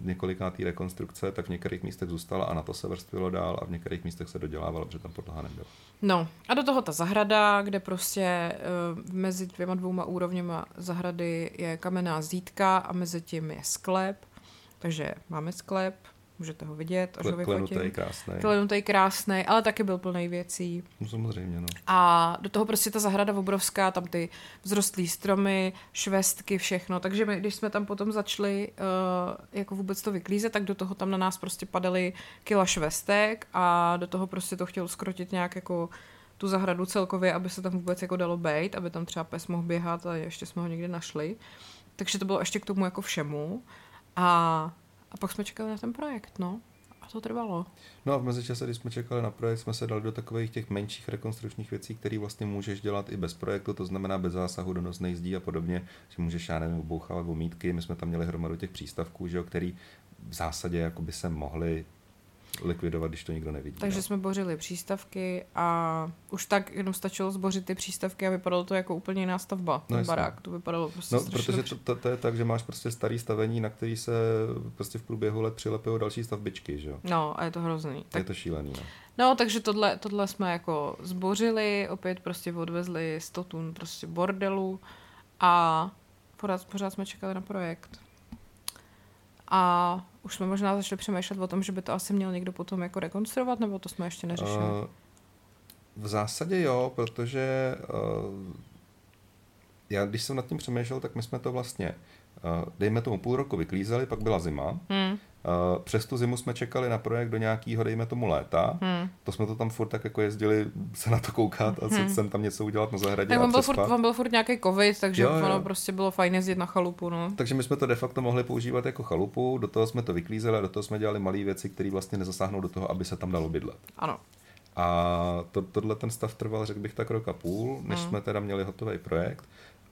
několikátý rekonstrukce, tak v některých místech zůstala a na to se vrstvilo dál a v některých místech se dodělávalo, protože tam podlaha nebyla. No a do toho ta zahrada, kde prostě uh, mezi dvěma dvouma úrovněma zahrady je kamenná zítka a mezi tím je sklep. Takže máme sklep, můžete ho vidět, až ho vyfotím. krásný. Klenutý krásný, ale taky byl plný věcí. No samozřejmě, no. A do toho prostě ta zahrada obrovská, tam ty vzrostlý stromy, švestky, všechno. Takže my, když jsme tam potom začali uh, jako vůbec to vyklízet, tak do toho tam na nás prostě padaly kila švestek a do toho prostě to chtělo skrotit nějak jako tu zahradu celkově, aby se tam vůbec jako dalo bejt, aby tam třeba pes mohl běhat a ještě jsme ho někde našli. Takže to bylo ještě k tomu jako všemu. A a pak jsme čekali na ten projekt, no. A to trvalo. No a v mezičase, když jsme čekali na projekt, jsme se dali do takových těch menších rekonstrukčních věcí, které vlastně můžeš dělat i bez projektu, to znamená bez zásahu do nosných zdí a podobně, že můžeš, já nevím, obouchávat omítky. My jsme tam měli hromadu těch přístavků, že jo, který v zásadě jako by se mohli likvidovat, když to nikdo nevidí. Takže no. jsme bořili přístavky a už tak jenom stačilo zbořit ty přístavky a vypadalo to jako úplně jiná stavba, no, ten barák. To vypadalo prostě No, protože to, to, to, je tak, že máš prostě starý stavení, na který se prostě v průběhu let přilepují další stavbičky, že jo? No a je to hrozný. Tak... Je to šílený, no. No, takže tohle, tohle jsme jako zbořili, opět prostě odvezli 100 tun prostě bordelu a pořád, pořád jsme čekali na projekt. A už jsme možná začali přemýšlet o tom, že by to asi měl někdo potom jako rekonstruovat, nebo to jsme ještě neřešili? Uh, v zásadě jo, protože uh, já když jsem nad tím přemýšlel, tak my jsme to vlastně, uh, dejme tomu půl roku vyklízeli, pak byla zima. Hmm. Uh, přes tu zimu jsme čekali na projekt do nějakého, dejme tomu, léta. Hmm. To jsme to tam furt tak jako jezdili se na to koukat a hmm. jsem tam něco udělat na zahradě tak on byl, furt, on byl furt nějaký covid, takže jo, jo. ono prostě bylo fajn jezdit na chalupu. No. Takže my jsme to de facto mohli používat jako chalupu, do toho jsme to vyklízeli a do toho jsme dělali malé věci, které vlastně nezasáhnou do toho, aby se tam dalo bydlet. Ano. A to, tohle ten stav trval, řekl bych, tak rok a půl, než hmm. jsme teda měli hotový projekt.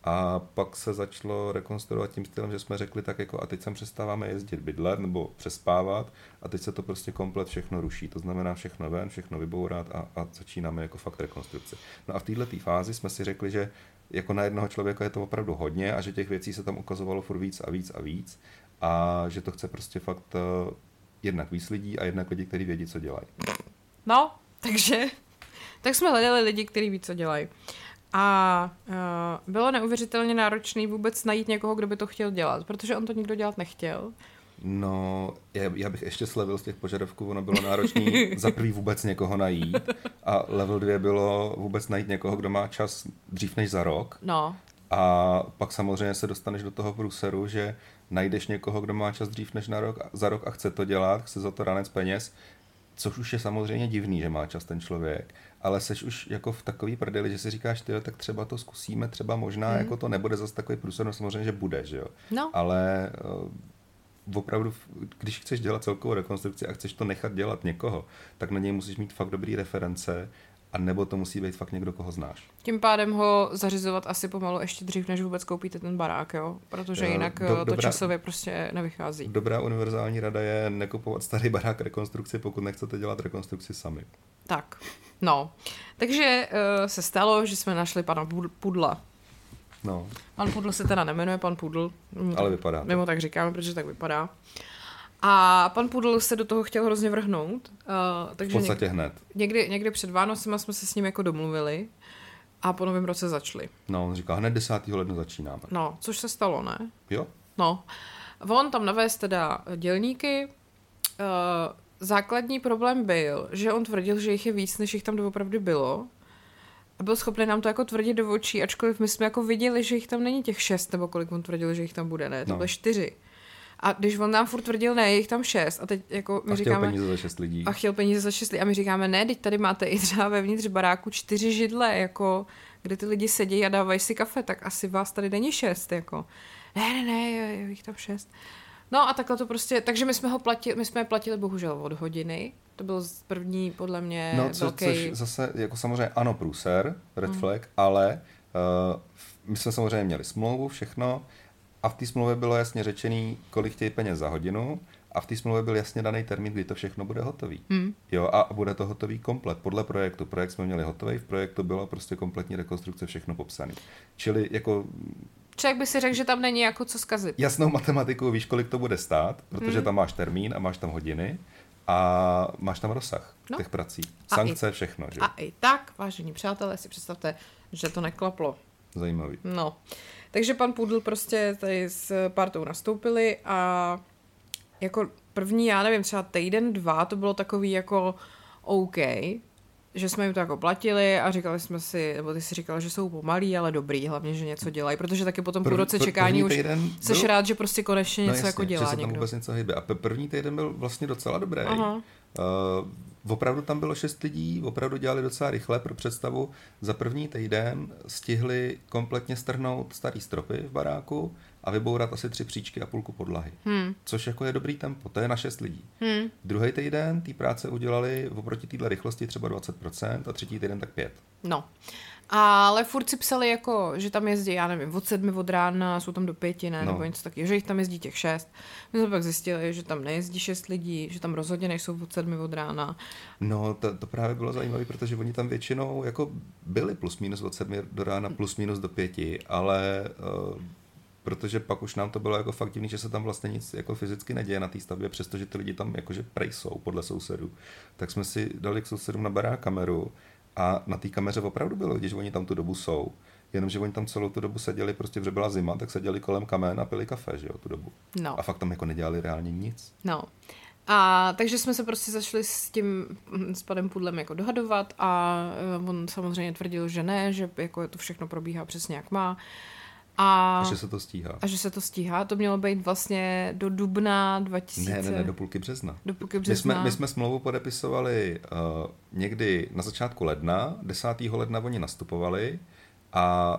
A pak se začalo rekonstruovat tím stylem, že jsme řekli tak jako a teď sem přestáváme jezdit bydlet nebo přespávat a teď se to prostě komplet všechno ruší. To znamená všechno ven, všechno vybourat a, a začínáme jako fakt rekonstrukci. No a v této fázi jsme si řekli, že jako na jednoho člověka je to opravdu hodně a že těch věcí se tam ukazovalo furt víc a víc a víc a že to chce prostě fakt uh, jednak víc lidí a jednak lidi, kteří vědí, co dělají. No, takže tak jsme hledali lidi, kteří ví, co dělají. A uh, bylo neuvěřitelně náročné vůbec najít někoho, kdo by to chtěl dělat, protože on to nikdo dělat nechtěl. No, já, já bych ještě slevil z těch požadavků, ono bylo náročné [LAUGHS] za prvý vůbec někoho najít a level dvě bylo vůbec najít někoho, kdo má čas dřív než za rok. No. A pak samozřejmě se dostaneš do toho průseru, že najdeš někoho, kdo má čas dřív než na rok, za rok a chce to dělat, chce za to ranec peněz, což už je samozřejmě divný, že má čas ten člověk, ale seš už jako v takový prdeli, že si říkáš, ty tak třeba to zkusíme, třeba možná, mm. jako to nebude zase takový průser, no samozřejmě, že bude, že jo. No. Ale uh, opravdu, když chceš dělat celkovou rekonstrukci a chceš to nechat dělat někoho, tak na něj musíš mít fakt dobrý reference a nebo to musí být fakt někdo, koho znáš. Tím pádem ho zařizovat asi pomalu ještě dřív, než vůbec koupíte ten barák, jo? Protože jo, jinak do, to dobrá, časově prostě nevychází. Dobrá univerzální rada je nekupovat starý barák rekonstrukci, pokud nechcete dělat rekonstrukci sami. Tak, no. Takže uh, se stalo, že jsme našli pana Pudla. No. Pan Pudl se teda nemenuje pan Pudl. Ale vypadá. Mimo tak říkáme, protože tak vypadá. A pan Pudl se do toho chtěl hrozně vrhnout. Uh, takže v podstatě někdy, hned. Někdy, někdy před Vánocema jsme se s ním jako domluvili a po novém roce začali. No, on říká, hned 10. ledna začínáme. No, což se stalo, ne? Jo. No. On tam navést teda dělníky. Uh, základní problém byl, že on tvrdil, že jich je víc, než jich tam doopravdy bylo. A byl schopný nám to jako tvrdit do očí, ačkoliv my jsme jako viděli, že jich tam není těch šest, nebo kolik on tvrdil, že jich tam bude, ne? To no. byly čtyři. A když on nám furt tvrdil, ne, jich tam šest. A teď jako my a říkáme... peníze za šest lidí. A chtěl peníze za šest lidí. A my říkáme, ne, teď tady máte i třeba vevnitř baráku čtyři židle, jako, kde ty lidi sedí a dávají si kafe, tak asi vás tady není šest, jako. Ne, ne, ne, je jich tam šest. No a takhle to prostě, takže my jsme ho platili, my jsme je platili bohužel od hodiny, to byl první podle mě no, co, velký... což zase, jako samozřejmě ano, průser, red mm. flag, ale uh, my jsme samozřejmě měli smlouvu, všechno, a v té smlouvě bylo jasně řečený, kolik chtějí peněz za hodinu a v té smlouvě byl jasně daný termín, kdy to všechno bude hotový. Hmm. Jo, a bude to hotový komplet podle projektu. Projekt jsme měli hotový, v projektu byla prostě kompletní rekonstrukce, všechno popsané. Čili jako Člověk by si řekl, že tam není jako co zkazit. Jasnou matematiku víš, kolik to bude stát, protože hmm. tam máš termín a máš tam hodiny a máš tam rozsah no. těch prací. Sankce, i, všechno. Že? A i tak, vážení přátelé, si představte, že to neklaplo. Zajímavý. No. Takže pan Pudl prostě tady s partou nastoupili a jako první, já nevím, třeba týden, dva, to bylo takový jako OK, že jsme jim to jako platili a říkali jsme si, nebo ty si říkal, že jsou pomalí, ale dobrý, hlavně, že něco dělají, protože taky potom po roce čekání už jsi rád, že prostě konečně no něco jasně, jako dělá že se tam někdo. vůbec něco hýbe. A první týden byl vlastně docela dobrý. Aha. Uh, opravdu tam bylo šest lidí, opravdu dělali docela rychle pro představu. Za první týden stihli kompletně strhnout starý stropy v baráku a vybourat asi tři příčky a půlku podlahy. Hmm. Což jako je dobrý tempo, to je na šest lidí. Hmm. Druhý týden té práce udělali oproti téhle rychlosti třeba 20% a třetí týden tak 5%. No. Ale furt si psali jako, že tam jezdí, já nevím, od sedmi od rána, jsou tam do pěti, ne, no. nebo něco takového, že jich tam jezdí těch šest. My jsme pak zjistili, že tam nejezdí šest lidí, že tam rozhodně nejsou od sedmi od rána. No, to, to právě bylo zajímavé, protože oni tam většinou jako byli plus minus od sedmi do rána, plus minus do pěti, ale uh, protože pak už nám to bylo jako fakt divný, že se tam vlastně nic jako fyzicky neděje na té stavbě, přestože ty lidi tam jakože prej jsou podle sousedů. Tak jsme si dali k sousedům na barák kameru a na té kameře opravdu bylo, když oni tam tu dobu jsou. Jenomže oni tam celou tu dobu seděli, prostě že byla zima, tak seděli kolem kamen a pili kafe, že jo, tu dobu. No. A fakt tam jako nedělali reálně nic. No. A takže jsme se prostě zašli s tím s panem Pudlem jako dohadovat a eh, on samozřejmě tvrdil, že ne, že jako to všechno probíhá přesně jak má. A, a že se to stíhá. A že se to stíhá. To mělo být vlastně do dubna 2000. Ne, ne, ne, do půlky března. Do půlky března. My jsme, my jsme smlouvu podepisovali uh, někdy na začátku ledna, 10. ledna oni nastupovali a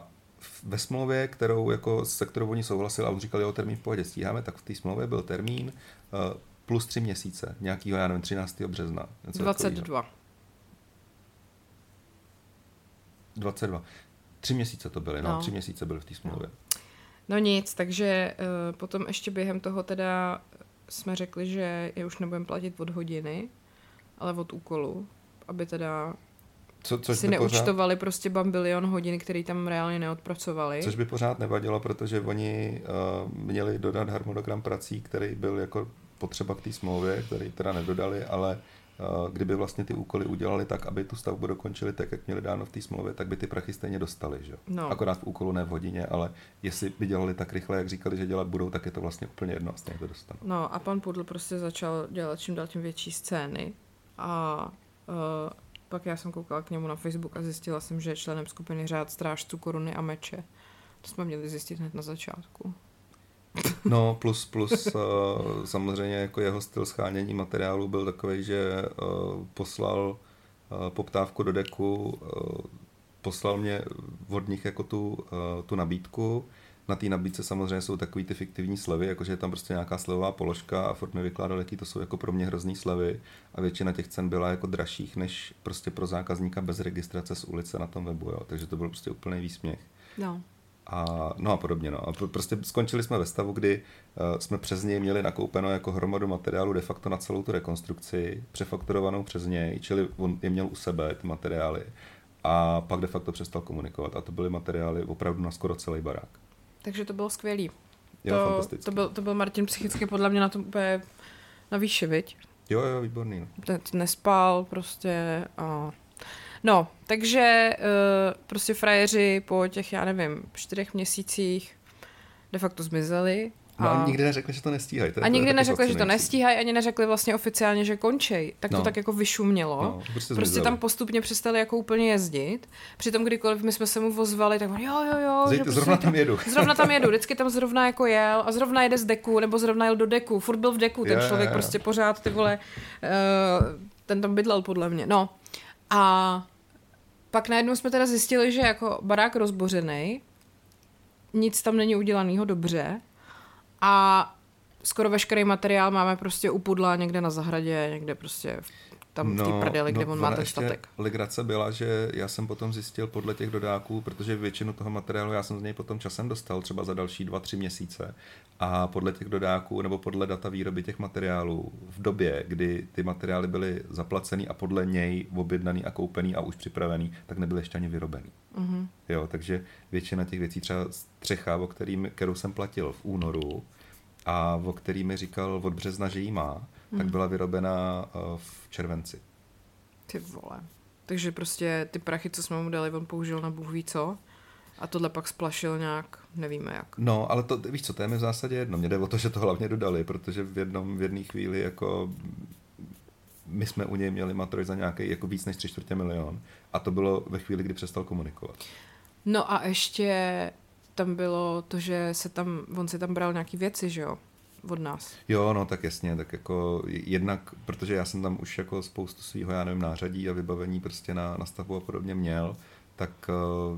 ve smlouvě, kterou, jako, se kterou oni souhlasili a on říkali, jo, termín v pohodě stíháme, tak v té smlouvě byl termín uh, plus tři měsíce, nějakýho, já nevím, 13. března. 22. Takovýho. 22. Tři měsíce to byly, no, no tři měsíce byly v té smlouvě. No. no nic, takže uh, potom ještě během toho teda jsme řekli, že je už nebudeme platit od hodiny, ale od úkolu, aby teda co, což si neúčtovali pořád... prostě bambilion hodin, který tam reálně neodpracovali. Což by pořád nevadilo, protože oni uh, měli dodat harmonogram prací, který byl jako potřeba k té smlouvě, který teda nedodali, ale kdyby vlastně ty úkoly udělali tak, aby tu stavbu dokončili tak, jak měli dáno v té smlouvě, tak by ty prachy stejně dostali. Že? No. Akorát v úkolu ne v hodině, ale jestli by dělali tak rychle, jak říkali, že dělat budou, tak je to vlastně úplně jedno, stejně to dostanou. No a pan Pudl prostě začal dělat čím dál tím větší scény a uh, pak já jsem koukala k němu na Facebook a zjistila jsem, že je členem skupiny Řád strážců koruny a meče. To jsme měli zjistit hned na začátku. No, plus, plus uh, samozřejmě jako jeho styl schánění materiálu byl takový, že uh, poslal uh, poptávku do deku, poslal mě od nich jako tu, tu nabídku. Na té nabídce samozřejmě jsou takový ty fiktivní slevy, jakože je tam prostě nějaká slevová položka a furt mi vykládal, jaký to jsou jako pro mě hrozný slevy a většina těch cen byla jako dražších než prostě pro zákazníka bez registrace z ulice na tom webu, jo. takže to byl prostě úplný výsměch. No. A, no a podobně. No. A prostě skončili jsme ve stavu, kdy uh, jsme přes něj měli nakoupeno jako hromadu materiálu de facto na celou tu rekonstrukci, přefakturovanou přes něj, čili on je měl u sebe ty materiály. A pak de facto přestal komunikovat. A to byly materiály opravdu na skoro celý barák. Takže to bylo skvělý. Jo, to, to, byl, to byl Martin psychicky podle mě na tom úplně na výši, viď? Jo, jo, výborný. No. Ten nespal prostě a... No, takže uh, prostě frajeři po těch, já nevím, čtyřech měsících de facto zmizeli. No a nikdy neřekli, že to nestíhají. A nikdy neřekli, že to nestíhají, ani neřekli vlastně oficiálně, že končej. Tak to No. tak jako vyšumělo. No, prostě Prostě tam postupně přestali jako úplně jezdit. Přitom kdykoliv my jsme se mu vozvali, tak on jo, jo, jo. Zej- že prostě zrovna tam jedu. [LAUGHS] Zrovna tam jedu, vždycky tam zrovna jako jel a zrovna jede z deku, nebo zrovna jel do deku, furt byl v deku, ten jo, člověk jo. prostě pořád, ty vole, uh, ten tam bydlel podle mě. No a pak najednou jsme teda zjistili, že jako barák rozbořený, nic tam není udělanýho dobře a skoro veškerý materiál máme prostě u pudla někde na zahradě, někde prostě v- tam v té prdeli, kde on má ten statek. Legrace byla, že já jsem potom zjistil podle těch dodáků, protože většinu toho materiálu já jsem z něj potom časem dostal, třeba za další dva, tři měsíce. A podle těch dodáků nebo podle data výroby těch materiálů v době, kdy ty materiály byly zaplacený a podle něj objednaný a koupený a už připravený, tak nebyly ještě ani vyrobený. Mhm. Jo, takže většina těch věcí, třeba střecha, o kterým, kterou jsem platil v únoru a o který mi říkal od března, že jí má, tak byla vyrobena eh, v červenci. Ty vole. Takže prostě ty prachy, co jsme mu dali, on použil na bůh ví co. A tohle pak splašil nějak, nevíme jak. No, ale to, víš co, to je mi v zásadě jedno. Mně jde o to, že to hlavně dodali, protože v jednom, v jedné chvíli jako my jsme u něj měli matroj za nějaký jako víc než tři čtvrtě milion a to bylo ve chvíli, kdy přestal komunikovat. No a ještě tam bylo to, že se tam, on si tam bral nějaký věci, že jo? Od nás. Jo, no tak jasně, tak jako jednak, protože já jsem tam už jako spoustu svého, já nevím, nářadí a vybavení prostě na, na stavbu a podobně měl, tak eh,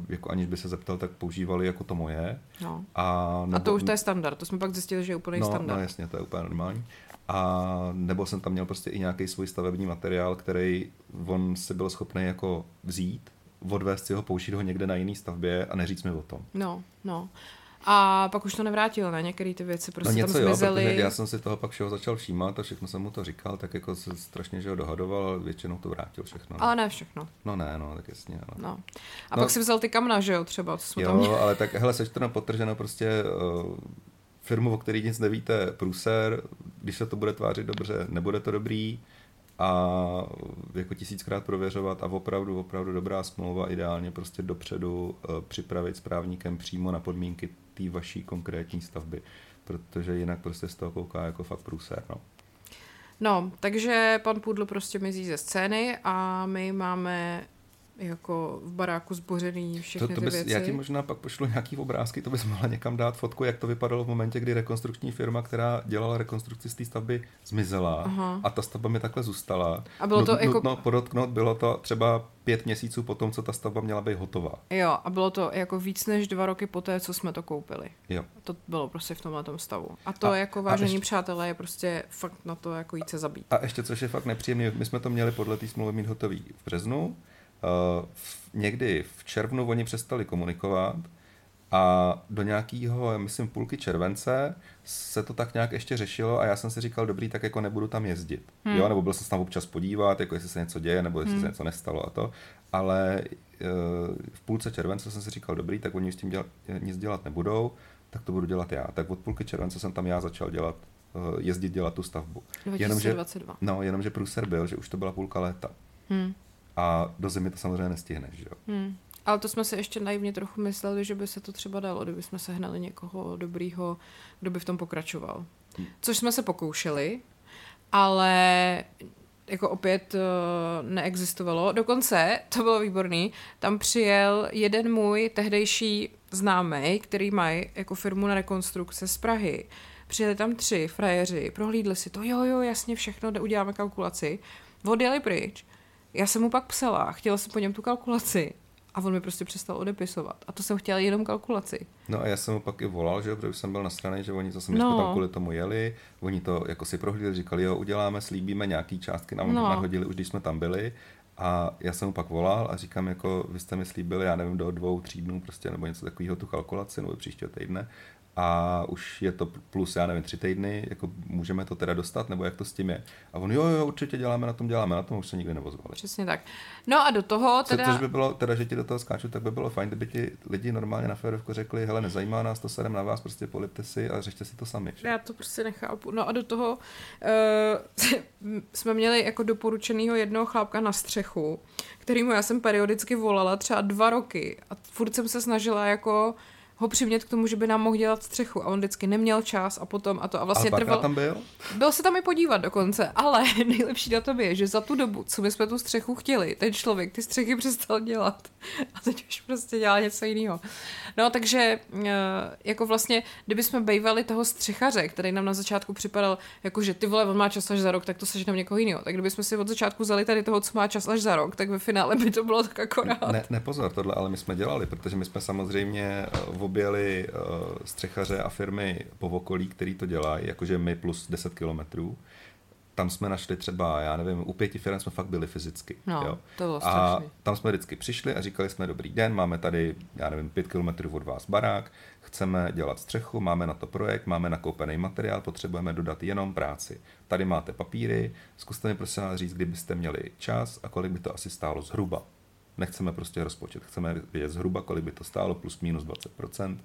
jako aniž by se zeptal, tak používali jako to moje. No. A, A to už to je standard, to jsme pak zjistili, že je úplný no, standard. No jasně, to je úplně normální. A nebo jsem tam měl prostě i nějaký svůj stavební materiál, který on si byl schopný jako vzít, odvést si ho, použít ho někde na jiný stavbě a neříct mi o tom. No, no. A pak už to nevrátil, ne? Některé ty věci prostě no něco tam jo, zmizely. protože já jsem si toho pak všeho začal všímat a všechno jsem mu to říkal, tak jako se strašně, že ho dohadoval, ale většinou to vrátil všechno. Ale ne všechno. No ne, no, tak jasně. Ale... No. A No. pak si vzal ty kamna, že jo, třeba, to jsme tam Jo, měli. ale tak hele, sečteno potrženo prostě uh, firmu, o který nic nevíte, průser, když se to bude tvářit dobře, nebude to dobrý a jako tisíckrát prověřovat a opravdu, opravdu dobrá smlouva, ideálně prostě dopředu uh, připravit s právníkem přímo na podmínky té vaší konkrétní stavby, protože jinak prostě z toho kouká jako fakt průser, no. No, takže pan Pudl prostě mizí ze scény a my máme jako v baráku zbořený všechny To, to ty bys, věci. já ti možná pak pošlu nějaký obrázky, to bys mohla někam dát fotku, jak to vypadalo v momentě, kdy rekonstrukční firma, která dělala rekonstrukci z té stavby, zmizela Aha. a ta stavba mi takhle zůstala. A bylo to Nut- jako- Nutno podotknout, bylo to třeba pět měsíců po tom, co ta stavba měla být hotová. Jo, a bylo to jako víc než dva roky poté, co jsme to koupili. Jo. To bylo prostě v tomhle stavu. A to A- jako vážení ještě- přátelé je prostě fakt na to jako jít se zabít. A ještě, což je fakt nepříjemné, my jsme to měli podle té smlouvy mít hotový v březnu. V, někdy v červnu oni přestali komunikovat a do nějakého, myslím, půlky července se to tak nějak ještě řešilo a já jsem si říkal, dobrý, tak jako nebudu tam jezdit. Hmm. Jo, nebo byl jsem se tam občas podívat, jako jestli se něco děje, nebo jestli hmm. se něco nestalo a to. Ale uh, v půlce července jsem si říkal, dobrý, tak oni s tím dělat, nic dělat nebudou, tak to budu dělat já. Tak od půlky července jsem tam já začal dělat jezdit dělat tu stavbu. 2022. Jenomže, no, jenomže průser byl, že už to byla půlka léta. Hmm. A do zimy to samozřejmě nestihneš, že jo? Hmm. Ale to jsme si ještě naivně trochu mysleli, že by se to třeba dalo, kdyby jsme sehnali někoho dobrýho, kdo by v tom pokračoval. Hmm. Což jsme se pokoušeli, ale jako opět uh, neexistovalo. Dokonce, to bylo výborný, tam přijel jeden můj tehdejší známý, který mají jako firmu na rekonstrukce z Prahy. Přijeli tam tři frajeři, prohlídli si to, jo, jo, jasně všechno, uděláme kalkulaci. Odjeli pryč. Já jsem mu pak psala, chtěla jsem po něm tu kalkulaci a on mi prostě přestal odepisovat. A to jsem chtěla jenom kalkulaci. No a já jsem mu pak i volal, že protože jsem byl na straně, že oni zase no. tam kvůli tomu jeli, oni to jako si prohlídli, říkali, jo, uděláme, slíbíme nějaký částky, nám no. nahodili už když jsme tam byli. A já jsem mu pak volal a říkám, jako vy jste mi slíbili, já nevím, do dvou, tří dnů prostě, nebo něco takového tu kalkulaci, nebo příštího týdne a už je to plus, já nevím, tři týdny, jako můžeme to teda dostat, nebo jak to s tím je. A on, jo, jo, určitě děláme na tom, děláme na tom, už se nikdy nevozvali. Přesně tak. No a do toho teda... Co, což by bylo, teda, že ti do toho skáču, tak by bylo fajn, kdyby ti lidi normálně na férovku řekli, hele, nezajímá nás to, sedem na vás, prostě polipte si a řešte si to sami. Že? Já to prostě nechápu. No a do toho uh, [LAUGHS] jsme měli jako doporučenýho jednoho chlápka na střechu, kterýmu já jsem periodicky volala třeba dva roky a furt jsem se snažila jako ho přimět k tomu, že by nám mohl dělat střechu a on vždycky neměl čas a potom a to a vlastně trvalo. tam byl? Byl se tam i podívat dokonce, ale [LAUGHS] nejlepší na tom je, že za tu dobu, co my jsme tu střechu chtěli, ten člověk ty střechy přestal dělat [LAUGHS] a teď už prostě dělá něco jiného. No takže eh, jako vlastně, kdyby jsme bejvali toho střechaře, který nám na začátku připadal jako, že ty vole, on má čas až za rok, tak to seženeme někoho jiného. Tak kdyby jsme si od začátku vzali tady toho, co má čas až za rok, tak ve finále by to bylo tak akorát. Ne, ne pozor, tohle ale my jsme dělali, protože my jsme samozřejmě eh, objeli uh, střechaře a firmy po okolí, který to dělají, jakože my plus 10 kilometrů. Tam jsme našli třeba, já nevím, u pěti firm jsme fakt byli fyzicky. No, jo. to bylo a tam jsme vždycky přišli a říkali jsme, dobrý den, máme tady, já nevím, pět kilometrů od vás barák, chceme dělat střechu, máme na to projekt, máme nakoupený materiál, potřebujeme dodat jenom práci. Tady máte papíry, zkuste mi prosím vás říct, kdybyste měli čas a kolik by to asi stálo zhruba. Nechceme prostě rozpočet, chceme vědět zhruba, kolik by to stálo, plus minus 20%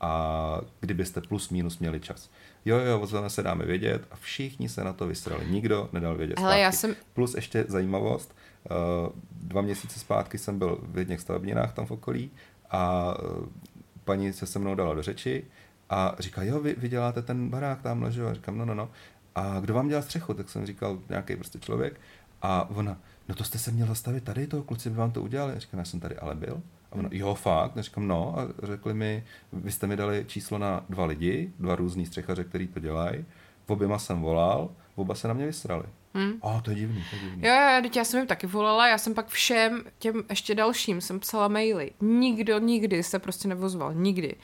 a kdybyste plus minus měli čas. Jo, jo, ozveme se dáme vědět a všichni se na to vysrali. Nikdo nedal vědět Hele, já jsem... Plus ještě zajímavost, uh, dva měsíce zpátky jsem byl v jedných stavebninách tam v okolí a uh, paní se se mnou dala do řeči a říká, jo, vy, vy děláte ten barák tam leží. A říkám, no, no, no. A kdo vám dělá střechu? Tak jsem říkal, nějaký prostě člověk. A ona, no to jste se měl zastavit tady, toho kluci by vám to udělali. A říkám, já jsem tady ale byl. A ono, jo, fakt. A říkám, no. A řekli mi, vy jste mi dali číslo na dva lidi, dva různý střechaře, který to dělají. V oběma jsem volal, oba se na mě vysrali. Hmm. A to je divný, to je divný. Jo, jo, já jsem jim taky volala, já jsem pak všem těm ještě dalším jsem psala maily. Nikdo nikdy se prostě nevozval, nikdy.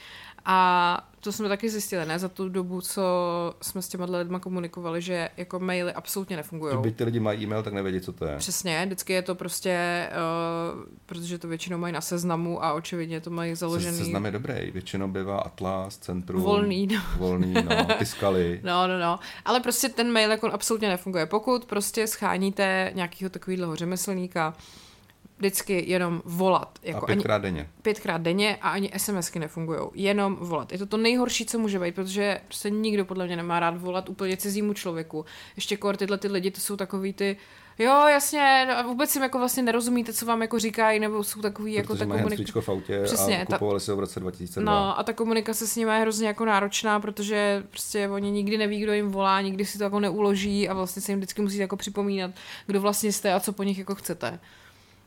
A to jsme taky zjistili, ne, za tu dobu, co jsme s těma lidmi komunikovali, že jako maily absolutně nefungují. Že ty lidi mají e-mail, tak nevědí, co to je. Přesně, vždycky je to prostě, uh, protože to většinou mají na seznamu a očividně to mají založený. Se, seznam je dobrý, většinou bývá Atlas, Centrum. Volný, no. Volný, no, Tiskali. [LAUGHS] no, no, no. Ale prostě ten mail jako absolutně nefunguje. Pokud prostě scháníte nějakého takového řemeslníka, vždycky jenom volat. Jako a pětkrát ani, denně. Pětkrát denně a ani SMSky nefungují. Jenom volat. Je to to nejhorší, co může být, protože prostě nikdo podle mě nemá rád volat úplně cizímu člověku. Ještě kor tyhle ty lidi, to jsou takový ty Jo, jasně, no a vůbec jim jako vlastně nerozumíte, co vám jako říkají, nebo jsou takový jako ta komunikace. v autě Přesně, a kupovali ta... si ho v roce 2002. No a ta komunikace s nimi je hrozně jako náročná, protože prostě oni nikdy neví, kdo jim volá, nikdy si to jako neuloží a vlastně se jim vždycky musí jako připomínat, kdo vlastně jste a co po nich jako chcete.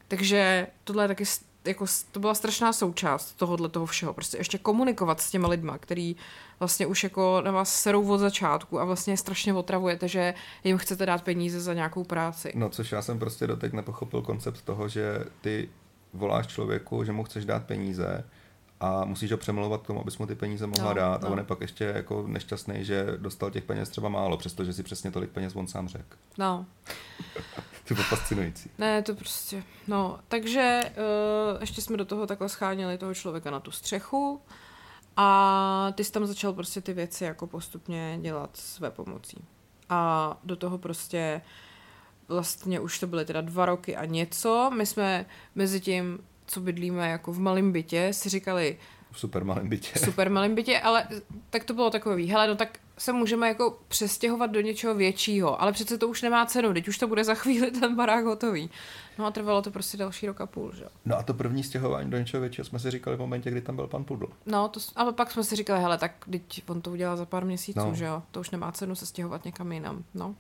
Takže tohle je taky jako, to byla strašná součást tohohle toho všeho. Prostě ještě komunikovat s těma lidma, který vlastně už jako na vás serou od začátku a vlastně strašně otravujete, že jim chcete dát peníze za nějakou práci. No, což já jsem prostě doteď nepochopil koncept toho, že ty voláš člověku, že mu chceš dát peníze a musíš ho přemlouvat k tomu, abys mu ty peníze mohla no, dát no. a on je pak ještě jako nešťastný, že dostal těch peněz třeba málo, přestože si přesně tolik peněz on sám řekl. No. To bylo fascinující. Ne, to prostě, no, takže uh, ještě jsme do toho takhle scháněli toho člověka na tu střechu a ty jsi tam začal prostě ty věci jako postupně dělat své pomocí. A do toho prostě vlastně už to byly teda dva roky a něco. My jsme mezi tím, co bydlíme jako v malém bytě, si říkali, V super malém bytě. V super malém bytě, ale tak to bylo takový, hele, no tak se můžeme jako přestěhovat do něčeho většího, ale přece to už nemá cenu, teď už to bude za chvíli ten barák hotový. No a trvalo to prostě další rok a půl, že No a to první stěhování do něčeho většího jsme si říkali v momentě, kdy tam byl pan Pudl. No, to, ale pak jsme si říkali, hele, tak teď on to udělal za pár měsíců, no. že jo, to už nemá cenu se stěhovat někam jinam, no.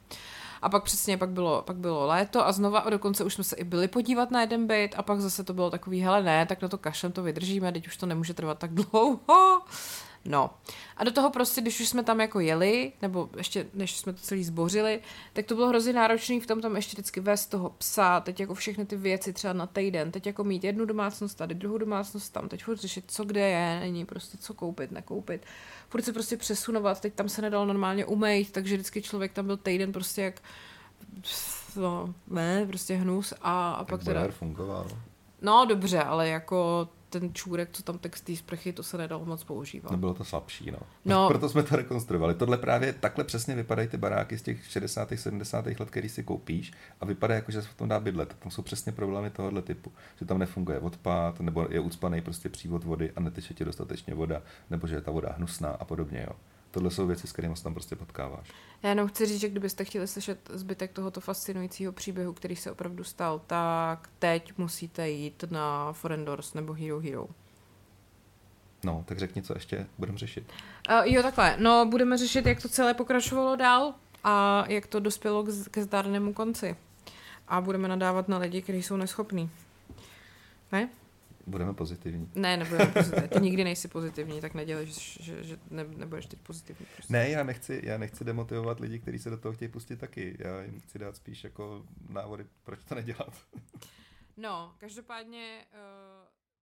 A pak přesně, pak bylo, pak bylo léto a znova a dokonce už jsme se i byli podívat na jeden byt a pak zase to bylo takový, hele ne, tak na to kašlem to vydržíme, teď už to nemůže trvat tak [LAUGHS] dlouho. No. A do toho prostě, když už jsme tam jako jeli, nebo ještě než jsme to celý zbořili, tak to bylo hrozně náročné v tom tam ještě vždycky vést toho psa, teď jako všechny ty věci třeba na týden, teď jako mít jednu domácnost tady, druhou domácnost tam, teď furt řešit, co kde je, není prostě co koupit, nekoupit. Furt se prostě přesunovat, teď tam se nedalo normálně umejt, takže vždycky člověk tam byl týden prostě jak no, ne, prostě hnus a, a pak teda... fungoval. No dobře, ale jako ten čůrek, co tam textí sprchy, to se nedalo moc používat. Nebylo to slabší, no. no. [LAUGHS] Proto jsme to rekonstruovali. Tohle právě takhle přesně vypadají ty baráky z těch 60. 70. let, který si koupíš a vypadá jako, že se v tom dá bydlet. Tam jsou přesně problémy tohohle typu, že tam nefunguje odpad, nebo je ucpaný prostě přívod vody a neteče ti dostatečně voda, nebo že je ta voda hnusná a podobně, jo. Tohle jsou věci, s kterými se tam prostě potkáváš. Já jenom chci říct, že kdybyste chtěli slyšet zbytek tohoto fascinujícího příběhu, který se opravdu stal, tak teď musíte jít na Forendors nebo Hero Hero. No, tak řekni, co ještě budeme řešit. Uh, jo, takhle. No, budeme řešit, jak to celé pokračovalo dál a jak to dospělo k, ke zdárnému konci. A budeme nadávat na lidi, kteří jsou neschopní. Ne? Budeme pozitivní. Ne, nebudeme pozitivní. Ty nikdy nejsi pozitivní, tak nedělej, že, že, že ne, nebudeš teď pozitivní. Prostě. Ne, já nechci, já nechci demotivovat lidi, kteří se do toho chtějí pustit taky. Já jim chci dát spíš jako návody, proč to nedělat. no, každopádně... Uh